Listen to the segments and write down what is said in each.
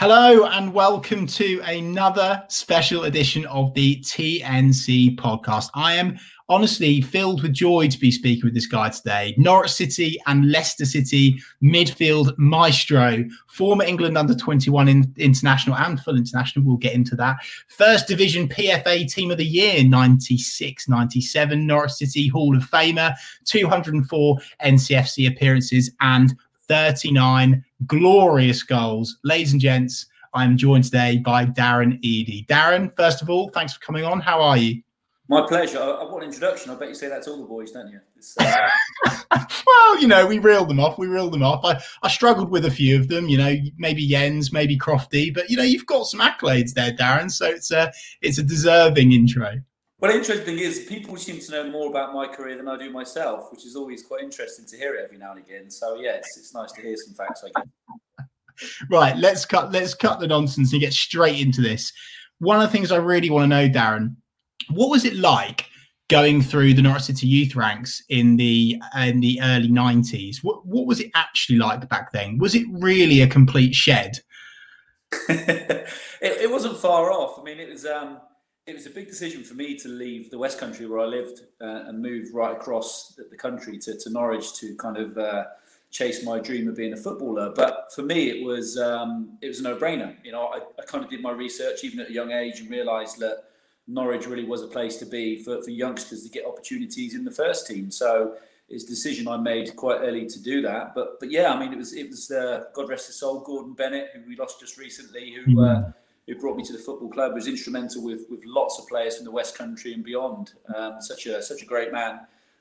Hello and welcome to another special edition of the TNC podcast. I am honestly filled with joy to be speaking with this guy today. Norwich City and Leicester City midfield maestro, former England under 21 in, international and full international. We'll get into that. First division PFA team of the year 96 97. Norwich City Hall of Famer, 204 NCFC appearances, and 39 glorious goals. Ladies and gents, I'm joined today by Darren Eadie. Darren, first of all, thanks for coming on. How are you? My pleasure. I, want an introduction. I bet you say that to all the boys, don't you? Uh... well, you know, we reeled them off. We reeled them off. I, I struggled with a few of them. You know, maybe Jens, maybe Crofty, but you know, you've got some accolades there, Darren. So it's a it's a deserving intro. Well, interesting is people seem to know more about my career than I do myself, which is always quite interesting to hear it every now and again. So yes, it's nice to hear some facts. I guess. right, let's cut let's cut the nonsense and get straight into this. One of the things I really want to know, Darren, what was it like going through the Norwich City youth ranks in the in the early '90s? What what was it actually like back then? Was it really a complete shed? it, it wasn't far off. I mean, it was. Um, it was a big decision for me to leave the West Country where I lived uh, and move right across the, the, country to, to Norwich to kind of uh, chase my dream of being a footballer. But for me, it was um, it was a no-brainer. You know, I, I, kind of did my research even at a young age and realised that Norwich really was a place to be for, for youngsters to get opportunities in the first team. So it's a decision I made quite early to do that. But but yeah, I mean, it was it was uh, God rest his soul, Gordon Bennett, who we lost just recently, who. Mm-hmm who brought me to the football club, was instrumental with with lots of players from the West Country and beyond. Um, such a such a great man.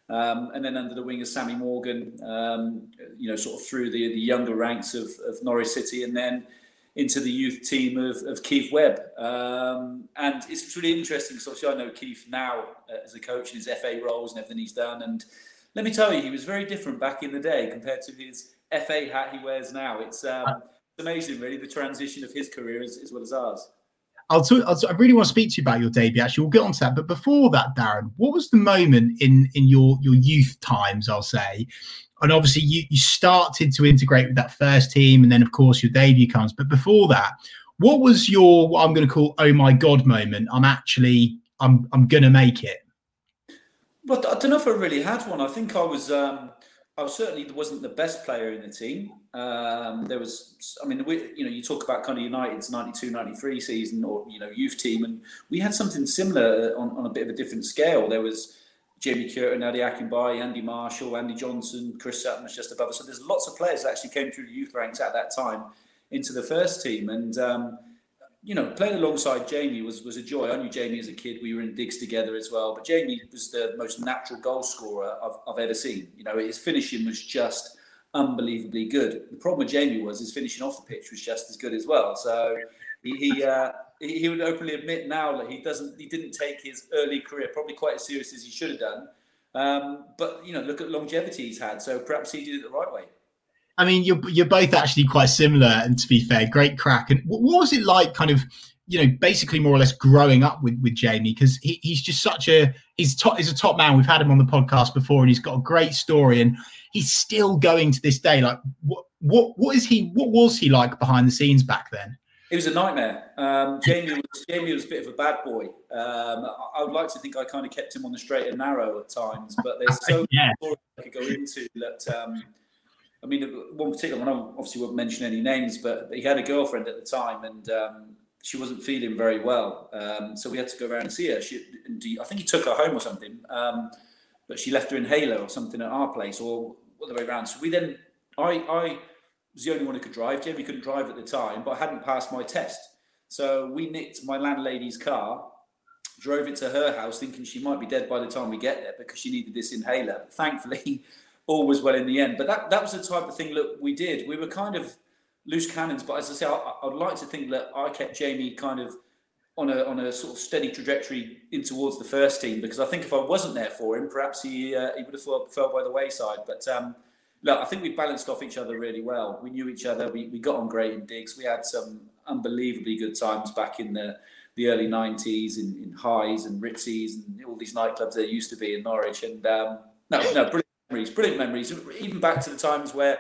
Um, and then under the wing of Sammy Morgan, um, you know, sort of through the the younger ranks of, of Norwich City, and then into the youth team of, of Keith Webb. Um, and it's really interesting because obviously I know Keith now uh, as a coach in his FA roles and everything he's done. And let me tell you, he was very different back in the day compared to his FA hat he wears now. It's um, amazing, really, the transition of his career as, as well as ours. I'll, talk, I'll I really want to speak to you about your debut. Actually, we'll get on to that. But before that, Darren, what was the moment in in your your youth times? I'll say, and obviously you you started to integrate with that first team, and then of course your debut comes. But before that, what was your what I'm going to call oh my god moment? I'm actually I'm I'm going to make it. Well, I don't know if I really had one. I think I was. Um, I was certainly wasn't the best player in the team. Um, there was, I mean, we, you know, you talk about kind of United's 92, 93 season or, you know, youth team, and we had something similar on, on a bit of a different scale. There was Jamie Cureton, Ade Akinbiyi, Andy Marshall, Andy Johnson, Chris Sutton was just above us. So there's lots of players that actually came through the youth ranks at that time into the first team. And, um, you know, playing alongside Jamie was was a joy. I knew Jamie as a kid. We were in digs together as well. But Jamie was the most natural goal scorer I've, I've ever seen. You know, his finishing was just unbelievably good. The problem with Jamie was his finishing off the pitch was just as good as well. So he he, uh, he, would openly admit now that he doesn't he didn't take his early career probably quite as serious as he should have done. Um, but you know, look at longevity he's had. So perhaps he did it the right way. I mean, you're you're both actually quite similar, and to be fair, great crack. And what, was it like, kind of, you know, basically more or less growing up with with Jamie? Because he, he's just such a he's top he's a top man. We've had him on the podcast before, and he's got a great story, and he's still going to this day. Like, what what what is he? What was he like behind the scenes back then? It was a nightmare. Um, Jamie was Jamie was a bit of a bad boy. Um, I, I, would like to think I kind of kept him on the straight and narrow at times, but there's so yeah. much I could go into that. Um, I mean, one particular one, I obviously won't mention any names, but he had a girlfriend at the time and um, she wasn't feeling very well. Um, so we had to go around and see her. She, I think he took her home or something, um, but she left her inhaler or something at our place or the way around. So we then, I, I was the only one who could drive. Jamie couldn't drive at the time, but I hadn't passed my test. So we nicked my landlady's car, drove it to her house, thinking she might be dead by the time we get there because she needed this inhaler. But thankfully, all was well in the end. But that that was the type of thing that we did. We were kind of loose cannons, but as I say, I, would like to think that I kept Jamie kind of on a on a sort of steady trajectory in towards the first team because I think if I wasn't there for him, perhaps he uh, he would have fell, fell by the wayside. But um, look, I think we balanced off each other really well. We knew each other. We, we got on great in digs. We had some unbelievably good times back in the the early 90s in, in Highs and Ritzies and all these nightclubs there used to be in Norwich. And um, no, no, brilliant memories, brilliant memories. Even back to the times where,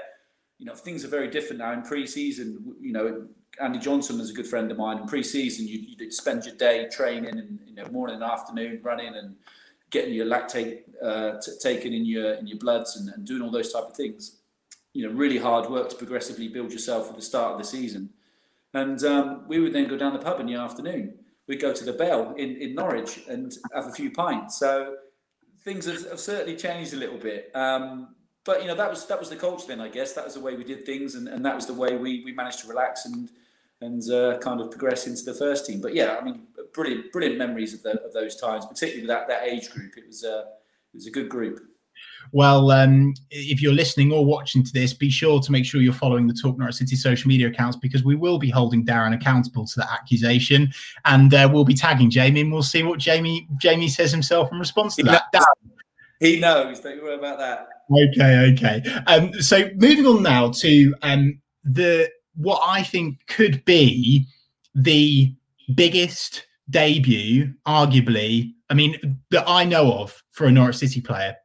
you know, things are very different now in pre-season. You know, Andy Johnson was a good friend of mine. In pre-season, you, you'd spend your day training and you know morning and afternoon running and getting your lactate uh, t- taken in your in your bloods and, and, doing all those type of things. You know, really hard work to progressively build yourself at the start of the season. And um, we would then go down the pub in the afternoon. We'd go to the Bell in, in Norwich and have a few pints. So things have, have certainly changed a little bit. Um, but you know that was that was the culture then, I guess. That was the way we did things, and, and that was the way we, we managed to relax and and uh, kind of progress into the first team. But yeah, I mean, brilliant brilliant memories of, the, of those times, particularly with that that age group. It was uh, it was a good group. Well, um, if you're listening or watching to this, be sure to make sure you're following the Talk Norwich City social media accounts because we will be holding Darren accountable to that accusation, and uh, we'll be tagging Jamie, and we'll see what Jamie Jamie says himself in response to that. He knows. Don't you worry about that. Okay, okay. Um, so moving on now to um, the what I think could be the biggest debut, arguably. I mean, that I know of for a Norwich City player.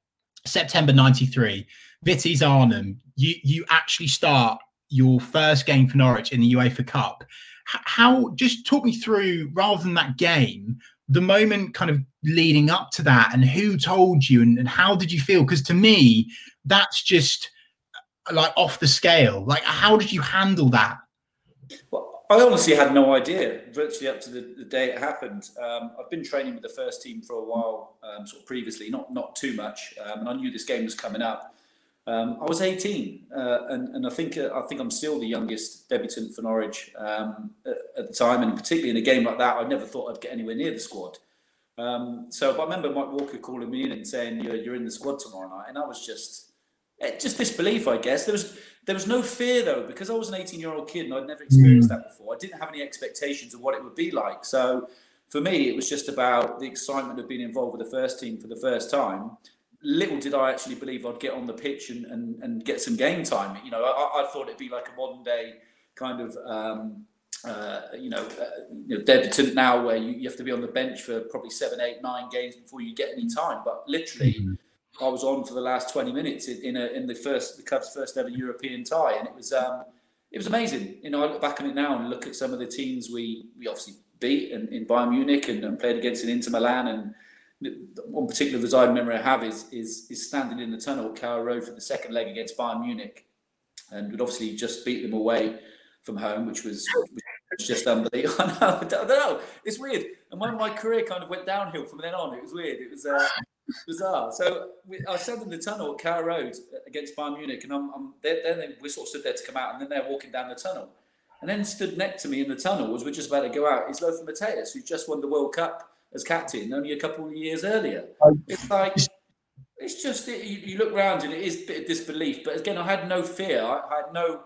September '93, Vitesse Arnhem. You you actually start your first game for Norwich in the UEFA Cup. How just talk me through rather than that game, the moment kind of leading up to that and who told you and, and how did you feel because to me that's just uh, like off the scale like how did you handle that well i honestly had no idea virtually up to the, the day it happened um, i've been training with the first team for a while um, sort of previously not not too much um, and i knew this game was coming up um, I was 18, uh, and, and I think uh, I think I'm still the youngest debutant for Norwich um, at, at, the time, and particularly in a game like that, I never thought I'd get anywhere near the squad. Um, so, I remember Mike Walker calling me in and saying, "You're, you're in the squad tomorrow night," and I was just eh, just disbelief, I guess. There was there was no fear though, because I was an 18 year old kid and I'd never experienced mm. that before. I didn't have any expectations of what it would be like. So, for me, it was just about the excitement of being involved with the first team for the first time little did I actually believe I'd get on the pitch and, and, and get some game time. You know, I, I thought it'd be like a modern day kind of, um, uh, you, know, uh, you know, debutant now where you, you have to be on the bench for probably seven, eight, nine games before you get any time. But literally, mm-hmm. I was on for the last 20 minutes in, a, in the first, the Cubs' first ever European tie. And it was, um, it was amazing. You know, I look back on it now and look at some of the teams we, we obviously beat in, in Bayern Munich and, and played against in Inter Milan and, one particular reside memory I have is, is is standing in the tunnel at Carrow Road for the second leg against Bayern Munich, and we'd obviously just beat them away from home, which was, which was just unbelievable. I, know, I don't know, it's weird. And when my career kind of went downhill from then on, it was weird. It was uh, bizarre. So we, I was standing in the tunnel at Carrow Road against Bayern Munich, and I'm, I'm then we sort of stood there to come out, and then they're walking down the tunnel. And then stood next to me in the tunnel as we're just about to go out is Lothar Matthäus, who just won the World Cup as captain only a couple of years earlier. It's like it's just it, you, you, look around and it is a bit of disbelief. But again, I had no fear. I, I, had no.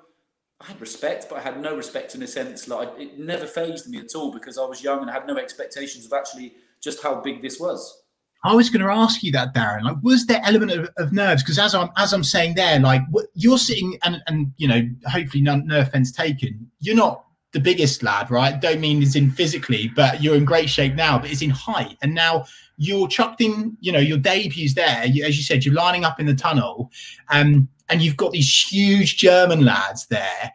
I had respect, but I had no respect in a sense. Like it never phased me at all because I was young and I had no expectations of actually just how big this was. I was going to ask you that, Darren. Like, was there element of, of nerves? Because as I'm as I'm saying there, like you're sitting and and you know, hopefully, none, no offense taken. You're not the biggest lad, right? Don't mean is in physically, but you're in great shape now, but it's in height. And now you're chucked in, you know, your debut's there. You, as you said, you're lining up in the tunnel, um, and you've got these huge German lads there.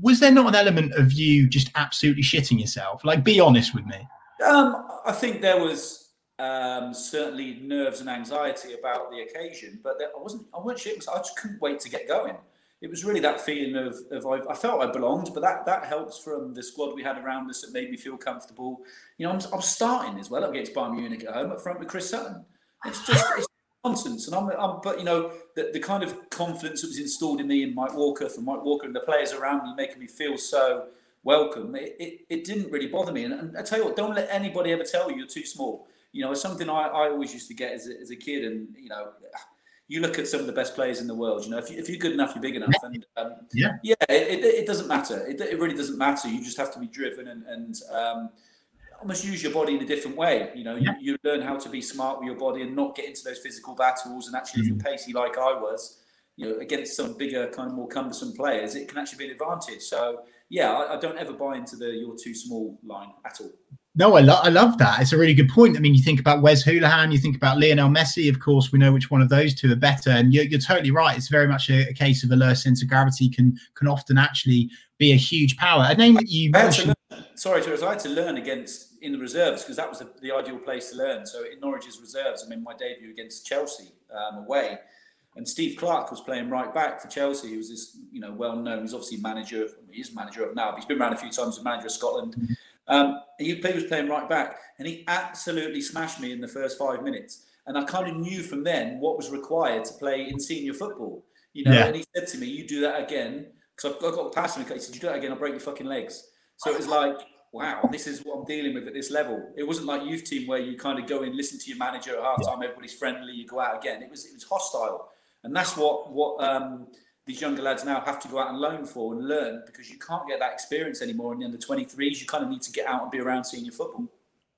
Was there not an element of you just absolutely shitting yourself? Like, be honest with me. Um, I think there was um, certainly nerves and anxiety about the occasion, but I wasn't. I wasn't shitting. I just couldn't wait to get going it was really that feeling of, of I, I, felt I belonged, but that that helps from the squad we had around us that made me feel comfortable. You know, I'm, I'm starting as well against Bayern Munich at home up front with Chris Sutton. It's just it's nonsense, and I'm, I'm but you know the, the kind of confidence that was installed in me and Mike Walker from Mike Walker and the players around me making me feel so welcome. It, it, it didn't really bother me, and, and I tell you what, don't let anybody ever tell you you're too small. You know, it's something I, I always used to get as a, as a kid, and you know you look at some of the best players in the world. You know, if, you, if you're good enough, you're big enough, and um, yeah, yeah, it, it, doesn't matter. It, it, really doesn't matter. You just have to be driven and, and um, almost use your body in a different way. You know, you, you, learn how to be smart with your body and not get into those physical battles. And actually, if you're mm. pacey like I was, you know, against some bigger, kind of more cumbersome players, it can actually be an advantage. So yeah, I, I don't ever buy into the "you're too small" line at all. No, I, lo- I love that. It's a really good point. I mean, you think about Wes Hoolahan, you think about Lionel Messi. Of course, we know which one of those two are better, and you're, you're totally right. It's very much a, a, case of a lower sense of gravity can can often actually be a huge power. A name that you mentioned. To sorry, to I had to learn against in the reserves because that was the, the, ideal place to learn. So in Norwich's reserves, I mean, my debut against Chelsea um, away, and Steve Clarke was playing right back for Chelsea. He was this, you know, well known. He's obviously manager. Of, he is manager of now. But he's been around a few times as manager of Scotland. Um, he, he was playing right back, and he absolutely smashed me in the first five minutes. And I kind of knew from then what was required to play in senior football. You know, yeah. and he said to me, "You do that again," because I got past him. He said, "You do that again, I'll break your fucking legs." So it was like, wow, this is what I'm dealing with at this level. It wasn't like youth team where you kind of go in, listen to your manager at halftime, yeah. everybody's friendly, you go out again. It was it was hostile, and that's what what um, these younger lads now have to go out and learn for and learn because you can't get that experience anymore in the under 23s. You kind of need to get out and be around senior football.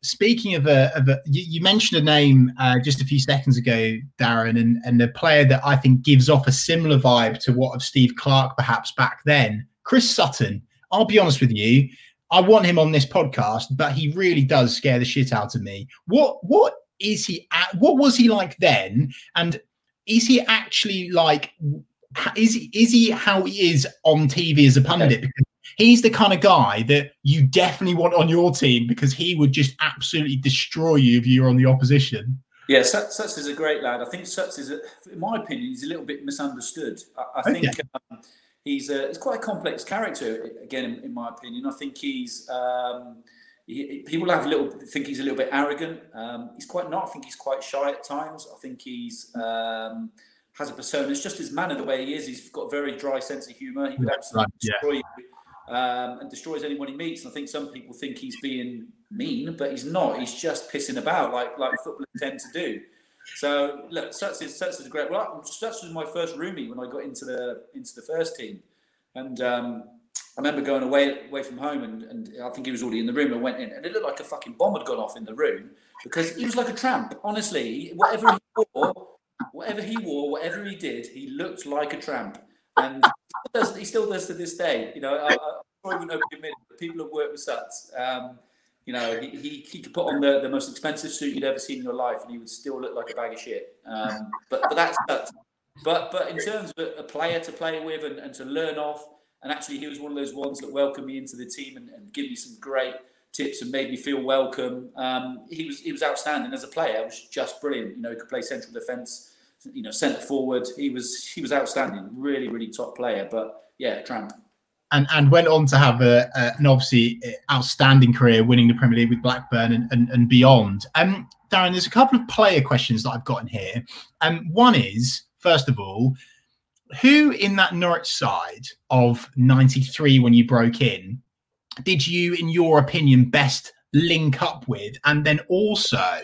Speaking of a, of a you, you mentioned a name uh, just a few seconds ago, Darren, and, and a player that I think gives off a similar vibe to what of Steve Clarke perhaps back then, Chris Sutton. I'll be honest with you, I want him on this podcast, but he really does scare the shit out of me. What what is he? At, what was he like then? And is he actually like is he, is he how he is on TV as a pundit? Because he's the kind of guy that you definitely want on your team because he would just absolutely destroy you if you were on the opposition. Yeah, Suts, is a great lad. I think Suts is, a, in my opinion, he's a little bit misunderstood. I, I think um, he's a, he's quite a complex character. Again, in, in my opinion, I think he's. Um, he, people have a little think he's a little bit arrogant. Um, he's quite not. I think he's quite shy at times. I think he's um, has a persona. It's just his manner, the way he is. He's got a very dry sense of humour. He would absolutely right, destroy yeah. you um, and destroys anyone he meets. And I think some people think he's being mean, but he's not. He's just pissing about like like footballers tend to do. So look, Suts is Suts is a great. Well, Suts was my first roomie when I got into the into the first team, and um, I remember going away away from home, and, and I think he was already in the room and went in, and it looked like a fucking bomb had gone off in the room because he was like a tramp. Honestly, whatever he wore, whatever he wore, whatever he did, he looked like a tramp, and he, does, he still does to this day. You know, I, I probably wouldn't admit it, people have worked with Suts. Um, you know, he, he, he, could put on the, the most expensive suit you'd ever seen in your life, and he would still look like a bag of shit. Um, but but that's Suts. But but in terms of a, player to play with and, and to learn off, and actually he was one of those ones that welcomed me into the team and, and give me some great tips and made me feel welcome. Um, he was he was outstanding as a player. It was just brilliant. You know, he could play central defence you know, centre forward. He was he was outstanding, really, really top player. But yeah, tramp. And and went on to have a, a, an obviously outstanding career, winning the Premier League with Blackburn and, and, and beyond. Um, Darren, there's a couple of player questions that I've got in here. Um, one is first of all, who in that Norwich side of '93 when you broke in did you, in your opinion, best link up with? And then also,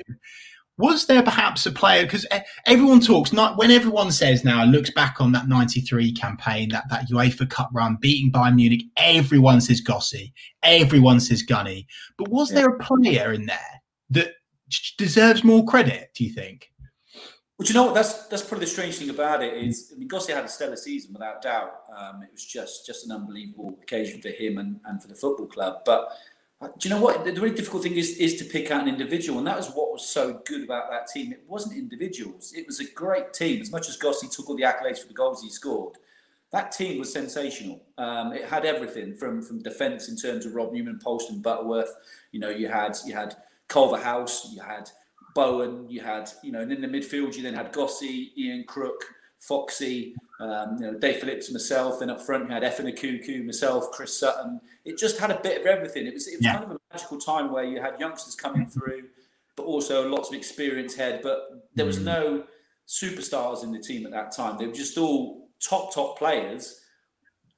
was there perhaps a player because eh, everyone talks not when everyone says now looks back on that 93 campaign that that UEFA Cup run beating Bayern Munich everyone says Gossi everyone says Gunny but was yeah. there a player in there that deserves more credit do you think well, you know what? That's that's probably the strange thing about it is, I mean, Gossi had a stellar season without doubt. Um, it was just just an unbelievable occasion for him and, and for the football club. But uh, do you know what? The really difficult thing is, is to pick out an individual, and that was what was so good about that team. It wasn't individuals; it was a great team. As much as Gossi took all the accolades for the goals he scored, that team was sensational. Um, it had everything from from defence in terms of Rob Newman, Polston, Butterworth. You know, you had you had Culverhouse, you had Bowen, you had you know, and in the midfield you then had Gossi, Ian Crook, Foxy, um, you know, Dave Phillips, myself, and up front you had Efan Ekoku, myself, Chris Sutton it just had a bit of everything. It was it was yeah. kind of a magical time where you had youngsters coming through, but also lots of experience head. But there was mm. no superstars in the team at that time. They were just all top top players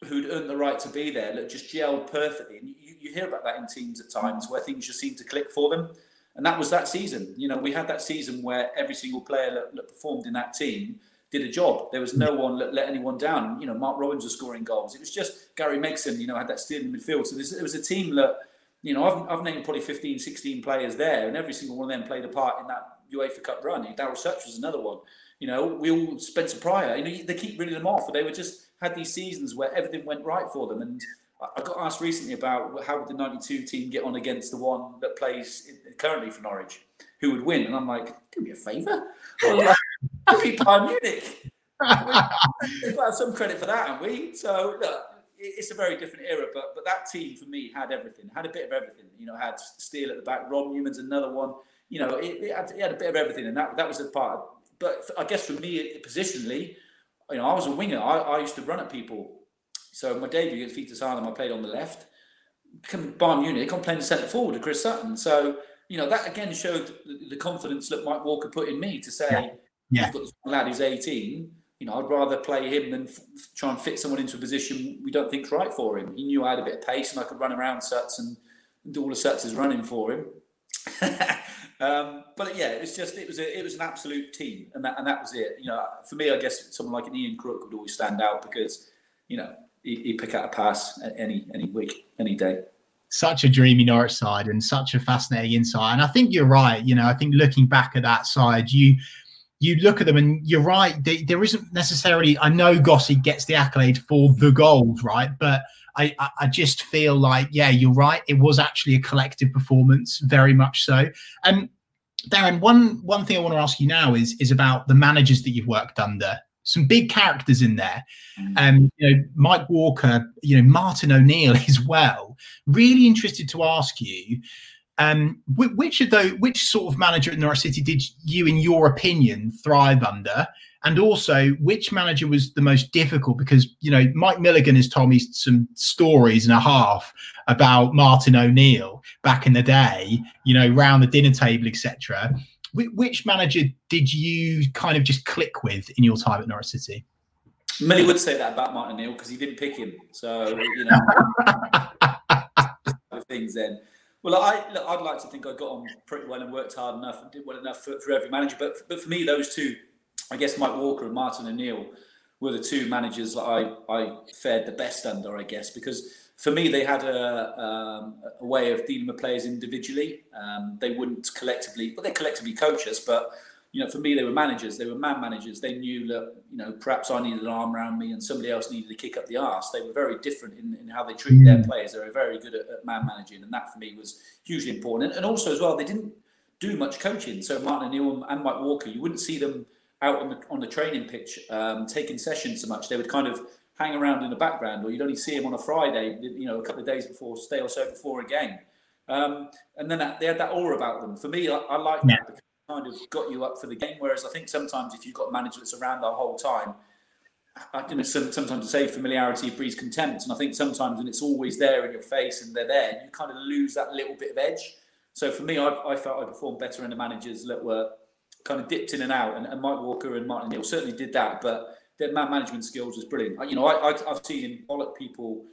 who'd earned the right to be there that just gelled perfectly. And you, you hear about that in teams at times where things just seem to click for them. And that was that season. You know, we had that season where every single player that, that performed in that team did a job. There was no one that let anyone down. You know, Mark Robins was scoring goals. It was just Gary Megson, you know, had that steel in midfield. So there was a team that, you know, I've, I've named probably 15, 16 players there, and every single one of them played a part in that UEFA Cup run. Daryl Sutch was another one. You know, we all Spencer Prior. You know, they keep reading them off, they were just had these seasons where everything went right for them. And I got asked recently about how would the 92 team get on against the one that plays currently for Norwich, who would win? And I'm like, do me a favour. Like, beat Bayern Munich. We've got some credit for that, haven't we? So look, it's a very different era, but but that team for me had everything, had a bit of everything. You know, had steel at the back, Rob Newman's another one. You know, it, it, had, it had a bit of everything, and that that was the part. But I guess for me, positionally, you know, I was a winger. I, I used to run at people. So my debut against Vitesse Arnhem, I played on the left. Come Bayern Munich, I'm playing centre forward to Chris Sutton. So you know that again showed the, confidence that Mike Walker put in me to say, yeah. yeah. got this lad who's 18 you know, I'd rather play him than f- try and fit someone into a position we don't think's right for him. He knew I had a bit of pace and I could run around Suts and, do all the Suts running for him. um, but yeah, it's just it was a, it was an absolute team, and that and that was it. You know, for me, I guess someone like an Ian Crook would always stand out because you know he, pick out a pass any any week, any day such a dreamy Norwich side and such a fascinating insight. And I think you're right. You know, I think looking back at that side, you you look at them and you're right. They, there isn't necessarily. I know Gossi gets the accolade for the goals, right? But I, I just feel like, yeah, you're right. It was actually a collective performance, very much so. And Darren, one one thing I want to ask you now is is about the managers that you've worked under. Some big characters in there, and mm. um, you know Mike Walker, you know Martin O'Neill as well. Really interested to ask you um, which of those, which sort of manager at Norwich City did you, in your opinion, thrive under? And also, which manager was the most difficult? Because you know, Mike Milligan has told me some stories and a half about Martin O'Neill back in the day. You know, round the dinner table, etc. Which manager did you kind of just click with in your time at Norwich City? Millie would say that about Martin O'Neill because he didn't pick him. So you know, things then. Well, I, look, I'd like to think I got on pretty well and worked hard enough and did well enough for, for every manager. But but for me, those two, I guess Mike Walker and Martin O'Neill were the two managers that I, I fared the best under, I guess, because for me they had a, um, a way of dealing with players individually. Um, they wouldn't collectively, well, they're collectively coach us, but you know, for me, they were managers. They were man managers. They knew that, you know, perhaps I needed an arm around me and somebody else needed to kick up the arse. They were very different in, in how they treated mm. their players. They were very good at, at, man managing, and that for me was hugely important. And, and, also, as well, they didn't do much coaching. So Martin O'Neill and Mike Walker, you wouldn't see them out on the on the training pitch um, taking sessions so much. They would kind of hang around in the background, or you'd only see them on a Friday, you know, a couple of days before, stay or so before a game. Um, and then that, they had that aura about them. For me, I, I like that because kind of got you up for the game. Whereas I think sometimes if you've got managers around the whole time, I, you know, sometimes I say familiarity breeds contempt, and I think sometimes when it's always there in your face and they're there, you kind of lose that little bit of edge. So for me, I, I felt I performed better in the managers that were kind of dipped in and out, and, and Mike Walker and Martin Neal certainly did that, but their man management skills was brilliant. You know, I, I, I've seen him bollock people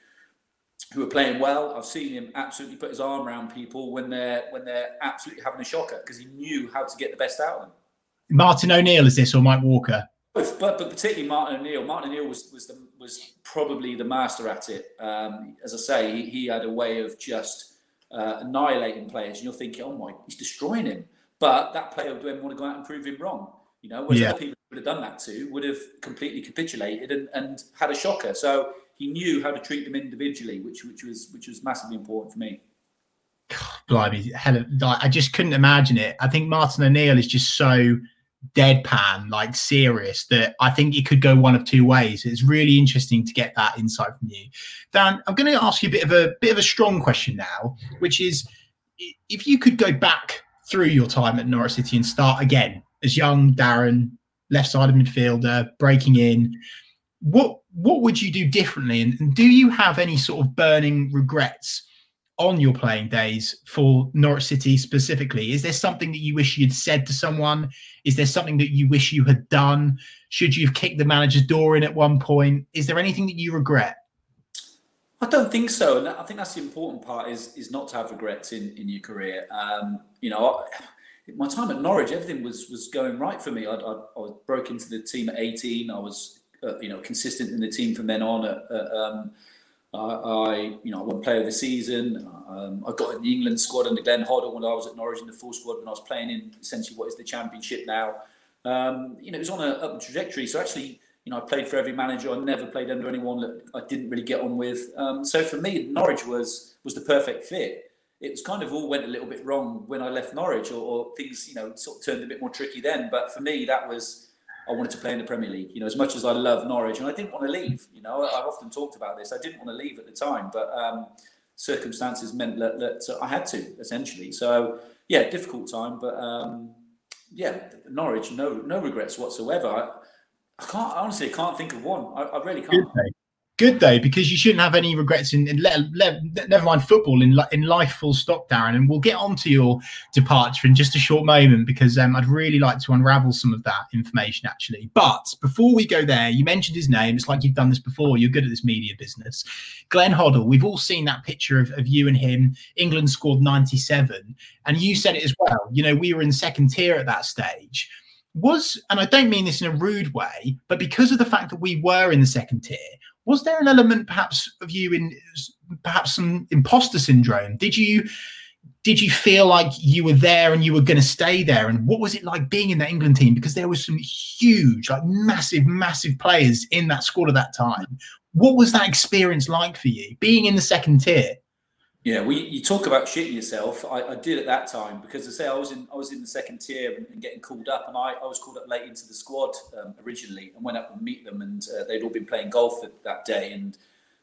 who are playing well. I've seen him absolutely put his arm around people when they're when they're absolutely having a shocker because he knew how to get the best out of them. Martin O'Neill is this or Mike Walker? Both, but, but particularly Martin O'Neill. Martin O'Neill was was the, was probably the master at it. Um, as I say, he, he, had a way of just uh, annihilating players, and you're thinking, oh my, he's destroying him. But that player would then want to go out and prove him wrong. You know, whereas yeah. other people would have done that to would have completely capitulated and, and had a shocker. So he knew how to treat them individually, which which was which was massively important for me. Blimey, hell, I just couldn't imagine it. I think Martin O'Neill is just so deadpan, like serious, that I think it could go one of two ways. It's really interesting to get that insight from you, Dan. I'm going to ask you a bit of a bit of a strong question now, which is if you could go back through your time at Norwich City and start again as young Darren, left side of midfielder, breaking in, what what would you do differently? And, and, do you have any sort of burning regrets on your playing days for Norwich City specifically? Is there something that you wish you'd said to someone? Is there something that you wish you had done? Should you have kicked the manager's door in at one point? Is there anything that you regret? I don't think so, and I think that's the important part is is not to have regrets in, in your career. Um, you know, my time at Norwich, everything was was going right for me. I, I, I broke into the team at 18. I was uh, you know, consistent in the team from then on. Uh, um, I, you know, I won Player of the Season. Um, I got in the England squad under Glenn Hoddle when I was at Norwich in the full squad when I was playing in essentially what is the Championship now. Um, you know, it was on a up trajectory. So actually, you know, I played for every manager. I never played under anyone that I didn't really get on with. Um, so for me, Norwich was was the perfect fit. It was kind of all went a little bit wrong when I left Norwich, or, or things, you know, sort of turned a bit more tricky then. But for me, that was I wanted to play in the Premier League. You know, as much as I love Norwich, and I didn't want to leave. You know, I've often talked about this. I didn't want to leave at the time, but um, circumstances meant that, that I had to essentially. So yeah, difficult time, but um, yeah, Norwich, no no regrets whatsoever. I, I can't honestly, I can't think of one. I, I really can't though because you shouldn't have any regrets in, in let, let, never mind football in in life full stop darren. And we'll get on to your departure in just a short moment because um, i'd really like to unravel some of that information actually. But before we go there you mentioned his name. It's like you've done this before. You're good at this media business. Glenn hoddle we've all seen that picture of, of you and him. England scored 97 and you said it as well. You know we were in second tier at that stage. Was, and I don't mean this in a rude way, but because of the fact that we were in the second tier, was there an element perhaps of you in perhaps some imposter syndrome? Did you did you feel like you were there and you were going to stay there? And what was it like being in the England team? Because there was some huge, like massive, massive players in that squad at that time. What was that experience like for you, being in the second tier? Yeah, well, you talk about shitting yourself. I, I, did at that time because I say I was in I was in the second tier and, and getting called up, and I, I, was called up late into the squad um, originally, and went up and meet them, and uh, they'd all been playing golf that day, and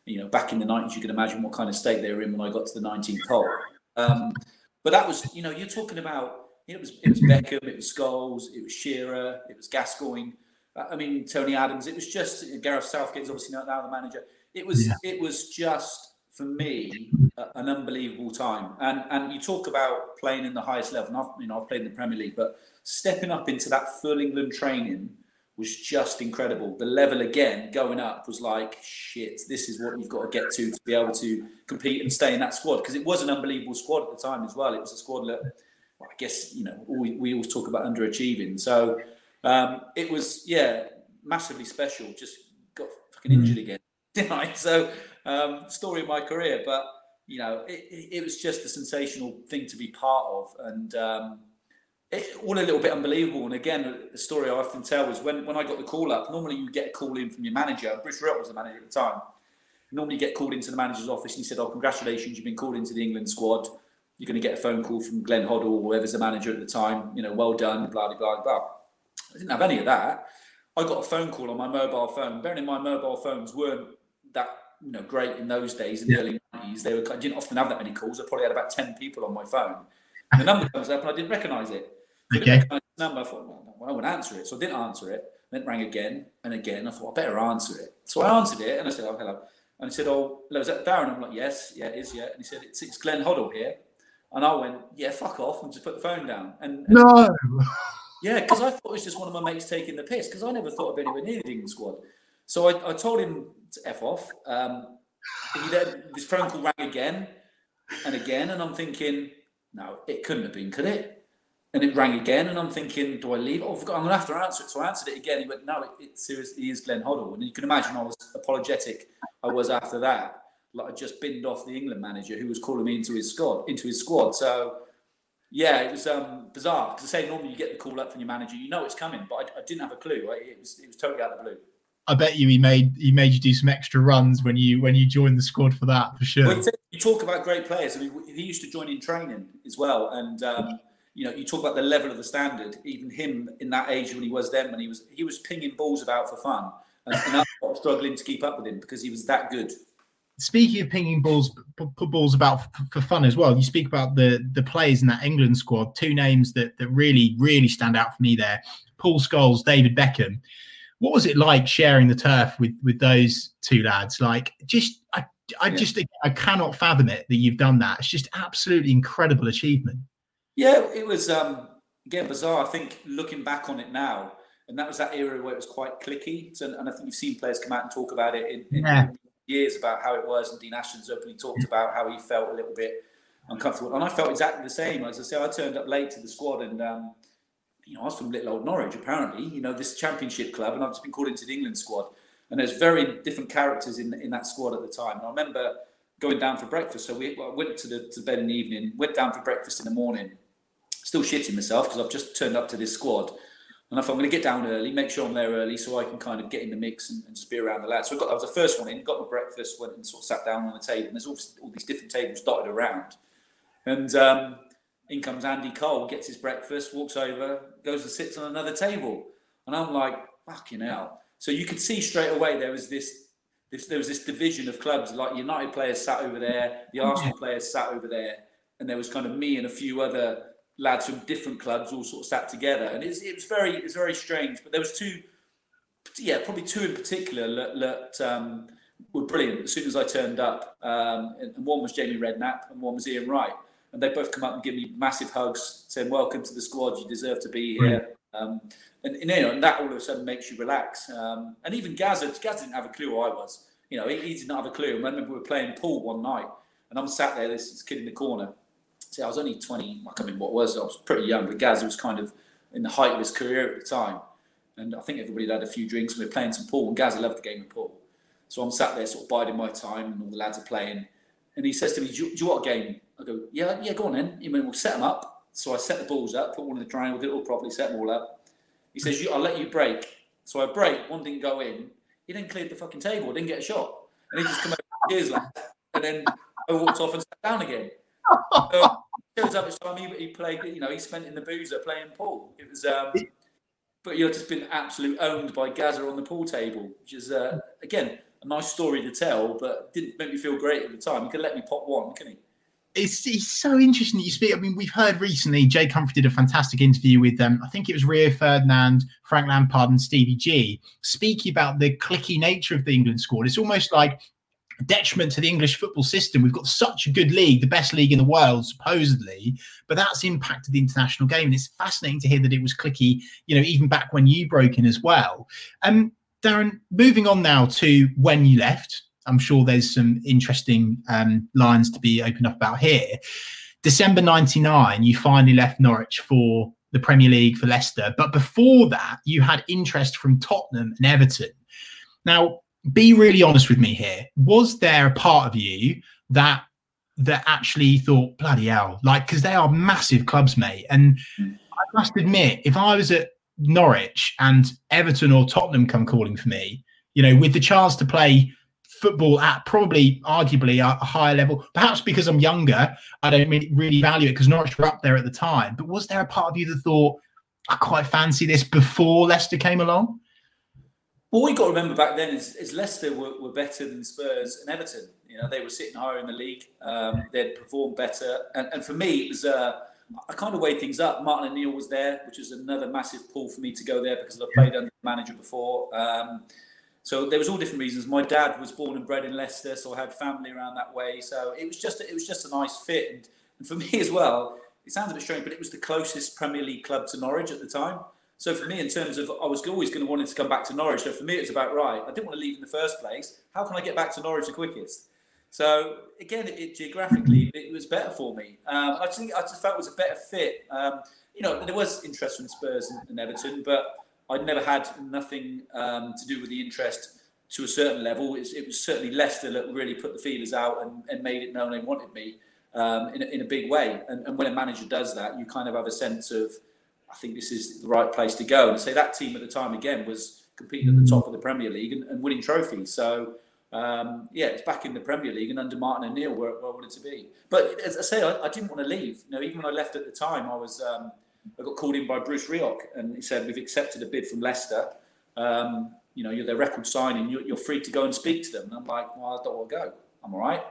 you know, back in the nineties, you can imagine what kind of state they were in when I got to the nineteenth hole. Um, but that was, you know, you're talking about it was it was Beckham, it was Scholes, it was Shearer, it was Gascoigne. I mean, Tony Adams. It was just Gareth Southgate is obviously not now the manager. It was yeah. it was just for me an unbelievable time. And and you talk about playing in the highest level. And I've you know I've played in the Premier League, but stepping up into that full England training was just incredible. The level again going up was like shit. This is what you've got to get to to be able to compete and stay in that squad because it was an unbelievable squad at the time as well. It was a squad that well, I guess you know we, we always talk about underachieving. So um, it was yeah massively special. Just got fucking injured mm. again, didn't I? So um, story of my career. But you know, it, it, was just a sensational thing to be part of, and um, it, all a little bit unbelievable. And again, the story I often tell was when, when I got the call up. Normally, you get a call in from your manager. Bruce Rioch was the manager at the time. Normally, you get called into the manager's office, and he said, "Oh, congratulations, you've been called into the England squad." You're going to get a phone call from Glenn Hoddle, whoever's the manager at the time. You know, well done, blah blah blah blah. I didn't have any of that. I got a phone call on my mobile phone. Bearing in mind, mobile phones weren't that you know great in those days in the early 90s. They were I didn't often have that many calls. I probably had about 10 people on my phone. And the number comes up and I didn't recognize it. I okay. didn't recognize the number. I thought, well, I wouldn't answer it. So I didn't answer it. Then it rang again and again. I thought, I better answer it. So I answered it and I said, oh, hello. And he said, oh, hello, is that Darren? I'm like, yes, yeah, it is, yeah. And he said, it's, it's Glenn Hoddle here. And I went, yeah, fuck off, and just put the phone down. And, and no. Yeah, because I thought it was just one of my mates taking the piss because I never thought of anywhere near the squad. So I, I told him to F off. Um, he then this phone call rang again and again, and I'm thinking, no, it couldn't have been, could it? And it rang again, and I'm thinking, do I leave? Oh, I forgot, I'm gonna have to answer it. So I answered it again. He went, no, it, it seriously is Glenn Hoddle, and you can imagine I was apologetic. I was after that, like I just binned off the England manager who was calling me into his squad, into his squad. So yeah, it was um, bizarre because I say normally you get the call up from your manager, you know it's coming, but I, I didn't have a clue. It was it was totally out of the blue. I bet you he made he made you do some extra runs when you when you joined the squad for that for sure. Well, you talk about great players. I mean, he used to join in training as well, and um, you know, you talk about the level of the standard. Even him in that age when he was then, when he was he was pinging balls about for fun, and, and I was struggling to keep up with him because he was that good. Speaking of pinging balls, put balls about for fun as well. You speak about the the players in that England squad. Two names that that really really stand out for me there: Paul Scholes, David Beckham what was it like sharing the turf with with those two lads? Like, just I, I yeah. just I cannot fathom it that you've done that. It's just absolutely incredible achievement. Yeah, it was um, again bizarre. I think looking back on it now, and that was that era where it was quite clicky. So, and I think you've seen players come out and talk about it in, in yeah. years about how it was. And Dean Ashton's openly talked about how he felt a little bit uncomfortable, and I felt exactly the same. As I say, I turned up late to the squad, and um, you know, I was from little old Norwich, apparently, you know, this championship club, and I've just been called into the England squad. And there's very different characters in in that squad at the time. And I remember going down for breakfast. So we I went to the to bed in the evening, went down for breakfast in the morning, still shitting myself because I've just turned up to this squad. And I thought I'm going to get down early, make sure I'm there early, so I can kind of get in the mix and, and just be around the lads. So I got that was the first one in, got my breakfast, went and sort of sat down on the table. And there's all, all these different tables dotted around, and um, in comes Andy Cole, gets his breakfast, walks over, goes and sits on another table, and I'm like, fucking hell. So you could see straight away there was this, this there was this division of clubs. Like United players sat over there, the Arsenal players sat over there, and there was kind of me and a few other lads from different clubs all sort of sat together, and it's, it was very it was very strange. But there was two, yeah, probably two in particular that, that um, were brilliant as soon as I turned up. Um, and, one was Jamie Redknapp, and one was Ian Wright, and they both come up and give me massive hugs, saying, "Welcome to the squad. You deserve to be here." Um, and, and, you know, and that all of a sudden makes you relax. Um, and even Gazza, Gazza didn't have a clue who I was. You know, he, he did not have a clue. And I remember we were playing pool one night, and I'm sat there, this, this kid in the corner, See, I was only 20, I can't remember what was, I was pretty young, but Gaz was kind of in the height of his career at the time. And I think everybody had a few drinks and we were playing some pool, and Gaz loved the game of pool. So I'm sat there sort of biding my time, and all the lads are playing. And he says to me, Do you, do you want a game? I go, Yeah, yeah, go on then. He went, We'll set them up. So I set the balls up, put one in the triangle, did it all properly, set them all up. He says, I'll let you break. So I break, one didn't go in. He then cleared the fucking table, didn't get a shot. And he just come over years later. And then I walked off and sat down again. So, turns out this time he, he played, you know, he spent in the boozer playing pool. It was, um, but you've just been absolutely owned by Gazza on the pool table, which is, uh, again, a nice story to tell, but didn't make me feel great at the time. He could let me pop one, couldn't he? It's, it's so interesting that you speak. I mean, we've heard recently Jake Humphrey did a fantastic interview with. Um, I think it was Rio Ferdinand, Frank Lampard, and Stevie G, speaking about the clicky nature of the England squad. It's almost like detriment to the English football system. We've got such a good league, the best league in the world, supposedly, but that's impacted the international game. And it's fascinating to hear that it was clicky, you know, even back when you broke in as well. Um, Darren, moving on now to when you left, I'm sure there's some interesting um, lines to be opened up about here. December 99, you finally left Norwich for the Premier League for Leicester. But before that, you had interest from Tottenham and Everton. Now, be really honest with me here. Was there a part of you that that actually thought, bloody hell, like because they are massive clubs, mate. And I must admit, if I was at Norwich and Everton or Tottenham come calling for me, you know, with the chance to play football at probably arguably a, higher level, perhaps because I'm younger, I don't really value it because Norwich were up there at the time. But was there a part of you that thought, I quite fancy this before Leicester came along? Well, what you got to remember back then is, is Leicester were, were, better than Spurs and Everton. You know, they were sitting higher in the league. Um, they'd performed better, and, and for me, it was uh, I kind of weighed things up. Martin O'Neill was there, which was another massive pull for me to go there because I played under the manager before. Um, so there was all different reasons. My dad was born and bred in Leicester, so I had family around that way. So it was just it was just a nice fit, and, and for me as well. It sounds a bit strange, but it was the closest Premier League club to Norwich at the time. So for me, in terms of, I was always going to want to come back to Norwich. So for me, it's about right. I didn't want to leave in the first place. How can I get back to Norwich the quickest? So again, it, it geographically, it was better for me. Um, I think I just felt it was a better fit. Um, you know, there was interest from Spurs and, and Everton, but I'd never had nothing um, to do with the interest to a certain level. It, was certainly Leicester that really put the feelers out and, and made it known they wanted me um, in, a, in a big way. And, and when a manager does that, you kind of have a sense of I think this is the right place to go. And say that team at the time again was competing at the top of the Premier League and, and winning trophies. So um, yeah, it's back in the Premier League and under Martin O'Neill where, where I wanted to be. But as I say, I, I, didn't want to leave. You know, even when I left at the time, I was um, I got called in by Bruce Rioch and he said we've accepted a bid from Leicester. Um, you know, you're their record signing. You're, you're, free to go and speak to them. And I'm like, well, I don't want to go. I'm all right.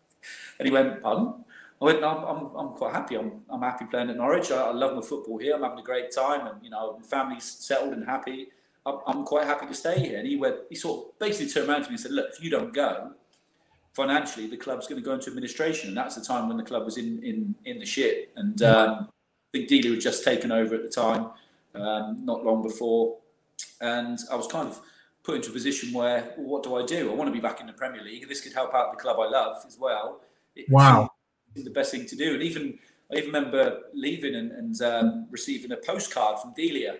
and he went, pardon? I went, I'm, I'm, I'm quite happy. I'm, I'm happy playing at Norwich. I, I, love my football here. I'm having a great time, and you know, my family's settled and happy. I'm, I'm quite happy to stay here. And he went, he sort of basically turned around to me and said, "Look, if you don't go, financially, the club's going to go into administration." And that's the time when the club was in in in the shit. And um, I think Delia was just taken over at the time, um, not long before, and I was kind of put into a position where, well, what do I do? I want to be back in the Premier League. This could help out the club I love as well. It, wow the best thing to do. And even I even remember leaving and, and um, receiving a postcard from Delia.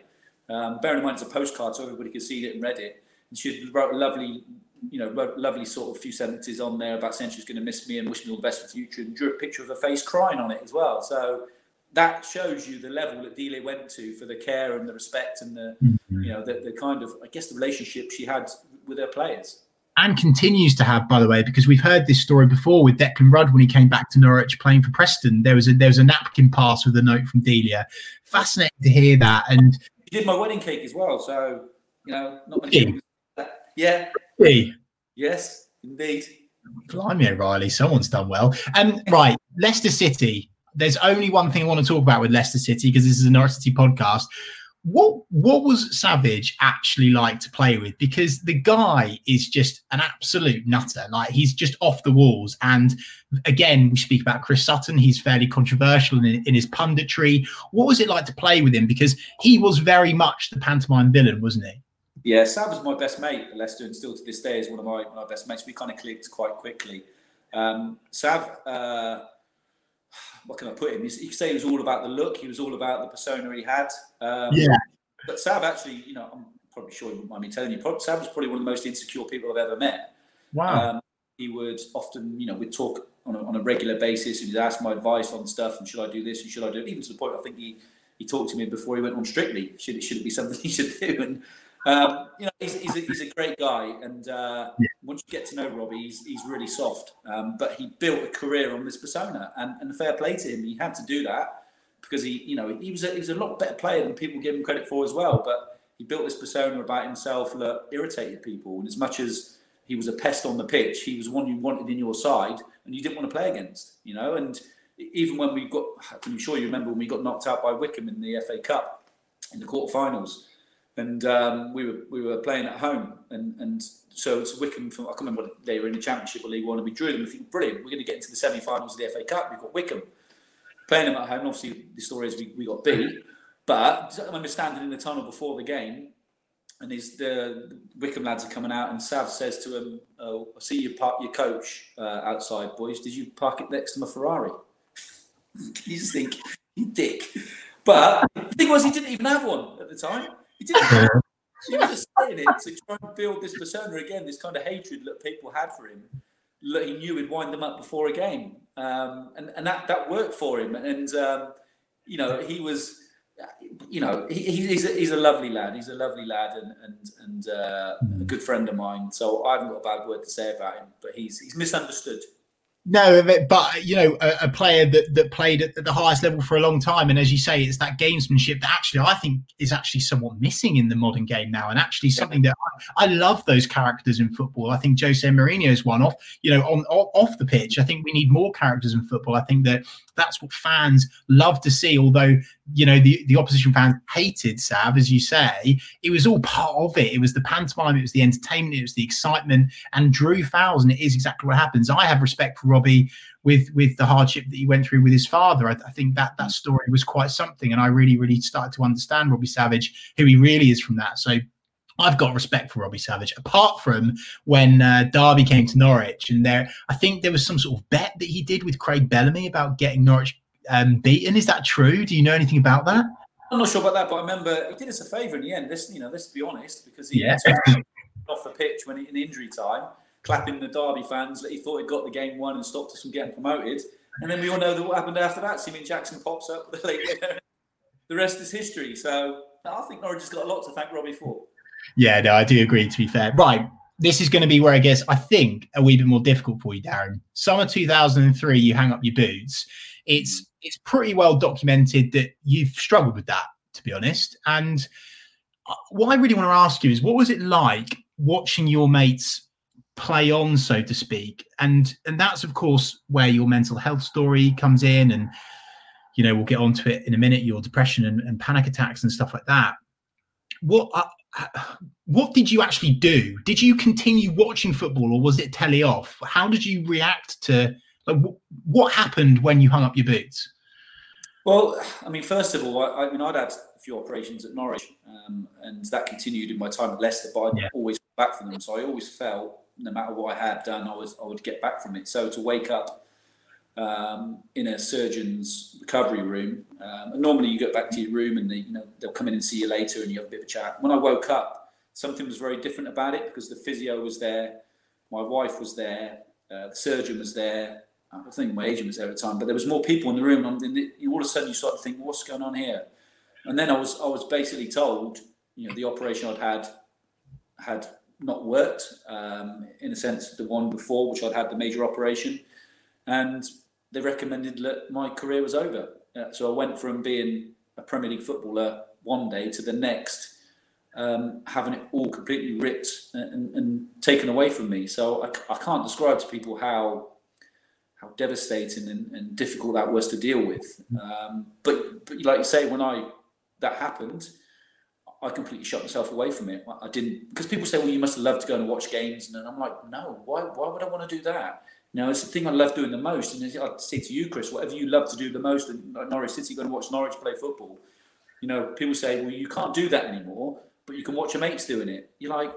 Um, bearing in mind it's a postcard, so everybody could see it and read it. And she wrote a lovely, you know, wrote lovely sort of few sentences on there about saying she's going to miss me and wish me all the best for the future, and drew a picture of her face crying on it as well. So that shows you the level that Delia went to for the care and the respect and the mm-hmm. you know the, the kind of I guess the relationship she had with her players and continues to have, by the way, because we've heard this story before with Declan Rudd when he came back to Norwich playing for Preston. There was a there was a napkin pass with a note from Delia. Fascinating to hear that. And he did my wedding cake as well, so you know, not many people. Yeah. He? Yes, indeed. Blimey, O'Reilly, someone's done well. Um, right, Leicester City. There's only one thing I want to talk about with Leicester City because this is a Norwich City podcast what what was Savage actually like to play with? Because the guy is just an absolute nutter. Like he's just off the walls. And again, we speak about Chris Sutton. He's fairly controversial in, in his punditry. What was it like to play with him? Because he was very much the pantomime villain, wasn't he? Yeah, Sav was my best mate at Leicester, and still to this day is one of my, my best mates. We kind of clicked quite quickly. Um, Sav. Uh, what can I put him? You could say he was all about the look. He was all about the persona he had. Um, yeah. But Sav actually, you know, I'm probably sure you wouldn't mind me telling you, Sav was probably one of the most insecure people I've ever met. Wow. Um, he would often, you know, we'd talk on a, on a regular basis and he'd ask my advice on stuff and should I do this and should I do it? Even to the point I think he, he talked to me before he went on Strictly. Should it, should it be something he should do? And um, you know, he's, he's, a, he's a great guy, and uh, yeah. once you get to know Robbie, he's, he's really soft. Um, but he built a career on this persona, and, and fair play to him. He had to do that because he, you know, he was a, he was a lot better player than people give him credit for as well. But he built this persona about himself that irritated people, and as much as he was a pest on the pitch, he was one you wanted in your side, and you didn't want to play against. You know, and even when we got, I'm sure you remember when we got knocked out by Wycombe in the FA Cup in the quarterfinals and um, we were we were playing at home, and and so it's Wycombe. From, I can't remember what they were in the Championship or League One, and we drew them. We think brilliant. We're going to get into the semi-finals of the FA Cup. We've got Wycombe playing them at home. Obviously, the story is we, we got beat, but I remember standing in the tunnel before the game, and these the Wycombe lads are coming out, and Sav says to him, oh, "I see you park your coach uh, outside, boys. Did you park it next to my Ferrari?" you just think, you dick. But the thing was, he didn't even have one at the time. He didn't. he was just saying it to try and build this persona again, this kind of hatred that people had for him. That he knew he'd wind them up before a game, um, and and that that worked for him. And um, you know, he was, you know, he, he's a, he's a lovely lad. He's a lovely lad, and and and uh, a good friend of mine. So I haven't got a bad word to say about him. But he's he's misunderstood. No, but you know, a, a, player that that played at the highest level for a long time, and as you say, it's that gamesmanship that actually I think is actually somewhat missing in the modern game now, and actually something that I, I love those characters in football. I think Jose Mourinho is one off. You know, on off the pitch, I think we need more characters in football. I think that that's what fans love to see. Although you know the the opposition fans hated Sav, as you say, it was all part of it. It was the pantomime, it was the entertainment, it was the excitement, and drew fouls, and it is exactly what happens. I have respect for Robbie with with the hardship that he went through with his father. I, I, think that that story was quite something, and I really really started to understand Robbie Savage, who he really is from that. So. I've got respect for Robbie Savage. Apart from when uh, Derby came to Norwich, and there, I think there was some sort of bet that he did with Craig Bellamy about getting Norwich um, beaten. Is that true? Do you know anything about that? I'm not sure about that, but I remember he did us a favour in the end. This, you know, let's be honest, because he yeah. off the pitch when he, in injury time, clapping the Derby fans that he thought he'd got the game won and stopped us from getting promoted. And then we all know that what happened after that. Simeon Jackson pops up. the rest is history. So I think Norwich has got a lot to thank Robbie for. Yeah, no, I do agree. To be fair, right. This is going to be where I guess I think a wee bit more difficult for you, Darren. Summer 2003, you hang up your boots. It's it's pretty well documented that you've struggled with that, to be honest. And uh, what I really want to ask you is, what was it like watching your mates play on, so to speak? And and that's of course where your mental health story comes in, and you know we'll get onto it in a minute. Your depression and, and panic attacks and stuff like that. What uh, what did you actually do? Did you continue watching football, or was it telly off? How did you react to? Like, what happened when you hung up your boots? Well, I mean, first of all, I, I mean, I'd had a few operations at Norwich, um, and that continued in my time at Leicester. But I yeah. always back from them, so I always felt no matter what I had done, I was I would get back from it. So to wake up um, in a surgeon's recovery room, um, and normally you get back to your room and they, you know they'll come in and see you later, and you have a bit of a chat. When I woke up, something was very different about it because the physio was there, my wife was there, uh, the surgeon was there, I think my agent was there at the time, but there was more people in the room, and all of a sudden you start to think, what's going on here? And then I was I was basically told, you know, the operation I'd had had not worked um, in a sense the one before, which I'd had the major operation, and they recommended that my career was over. Uh, so I went from being a Premier League footballer one day to the next, um, having it all completely ripped and, and, taken away from me. So I, I, can't describe to people how how devastating and, and difficult that was to deal with. Um, but, but like you say, when I that happened, I completely shut myself away from it. I didn't because people say, "Well, you must have loved to go and watch games," and I'm like, "No, why? Why would I want to do that?" Know, it's the thing I love doing the most. And I'd say to you, Chris, whatever you love to do the most, and Norwich City, going to watch Norwich play football. You know, people say, "Well, you can't do that anymore," but you can watch your mates doing it. You're like,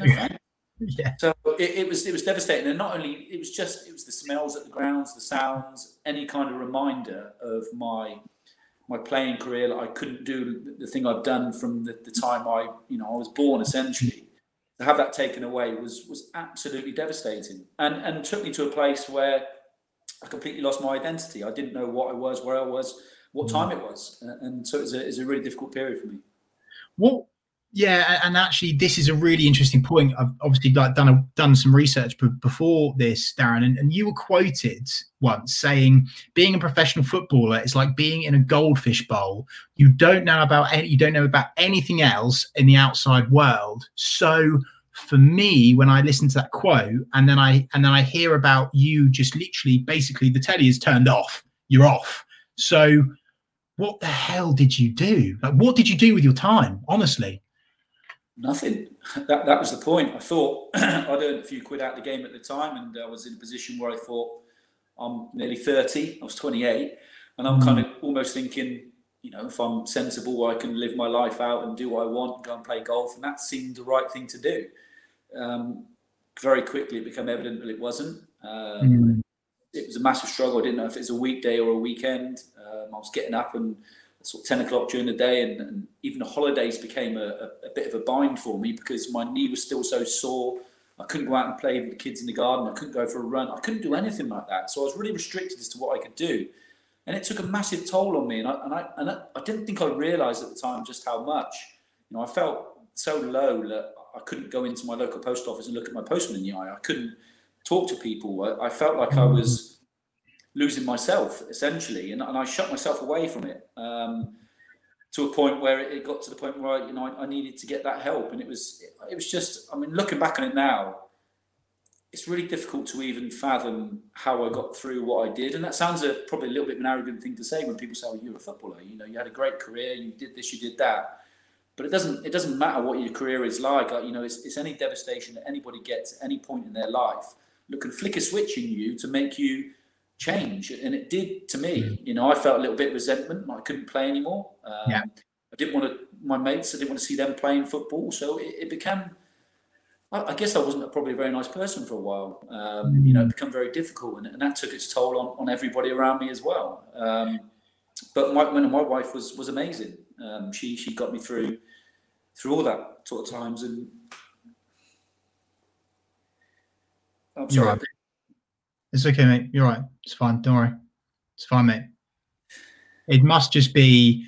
no, yeah. So it, it, was it was devastating, and not only it was just it was the smells at the grounds, the sounds, any kind of reminder of my my playing career. Like I couldn't do the thing I'd done from the, the time I you know I was born. Essentially, to have that taken away was was absolutely devastating, and and took me to a place where I completely lost my identity. I didn't know what I was, where I was, what mm. time it was, and so it was a, it was a really difficult period for me. What yeah, and actually, this is a really interesting point. I've obviously like done a, done some research before this, Darren, and, and you were quoted once saying, "Being a professional footballer is like being in a goldfish bowl. You don't know about any, you don't know about anything else in the outside world." So, for me, when I listen to that quote, and then I and then I hear about you, just literally, basically, the telly is turned off. You're off. So, what the hell did you do? Like, what did you do with your time? Honestly nothing. That that was the point. I thought I'd earned a few quid out of the game at the time, and I was in a position where I thought I'm nearly thirty. I was twenty eight, and I'm kind of mm. almost thinking, you know, if I'm sensible, I can live my life out and do what I want, and go and play golf, and that seemed the right thing to do. Um, very quickly, it became evident that it wasn't. Um, mm. It was a massive struggle. I didn't know if it was a weekday or a weekend. Um, I was getting up and sort of 10 o'clock during the day and, and even the holidays became a, a, a, bit of a bind for me because my knee was still so sore. I couldn't go out and play with the kids in the garden. I couldn't go for a run. I couldn't do anything like that. So i was really restricted as to what i could do. And it took a massive toll on me. And i, and I, and I, didn't think i realized at the time just how much. You know i felt so low that i couldn't go into my local post office and look at my postman in the eye. I couldn't talk to people. I, I felt like i was losing myself essentially, and, and I shut myself away from it um, to a point where it, it, got to the point where I, you know I, I, needed to get that help, and it was it, was just I mean looking back on it now, it's really difficult to even fathom how I got through what I did, and that sounds a, probably a little bit of an arrogant thing to say when people say, "Oh, you're a footballer, you know, you had a great career, you did this, you did that." But it doesn't. It doesn't matter what your career is like. You know, it's, it's any devastation that anybody gets at any point in their life that can flick a switch in you to make you change, and it did to me. Mm. You know, I felt a little bit of resentment. I couldn't play anymore. Um, yeah. I didn't want to. My mates, I didn't want to see them playing football. So it, it became. I, I, guess I wasn't probably a very nice person for a while. Um. You know, it became very difficult, and, and, that took its toll on, on everybody around me as well. Um, but my, when my wife was was amazing. Um, she she got me through through all that sort of times, and I'm sorry. Right. It's okay, mate. You're right. It's fine. Don't worry. It's fine, mate. It must just be.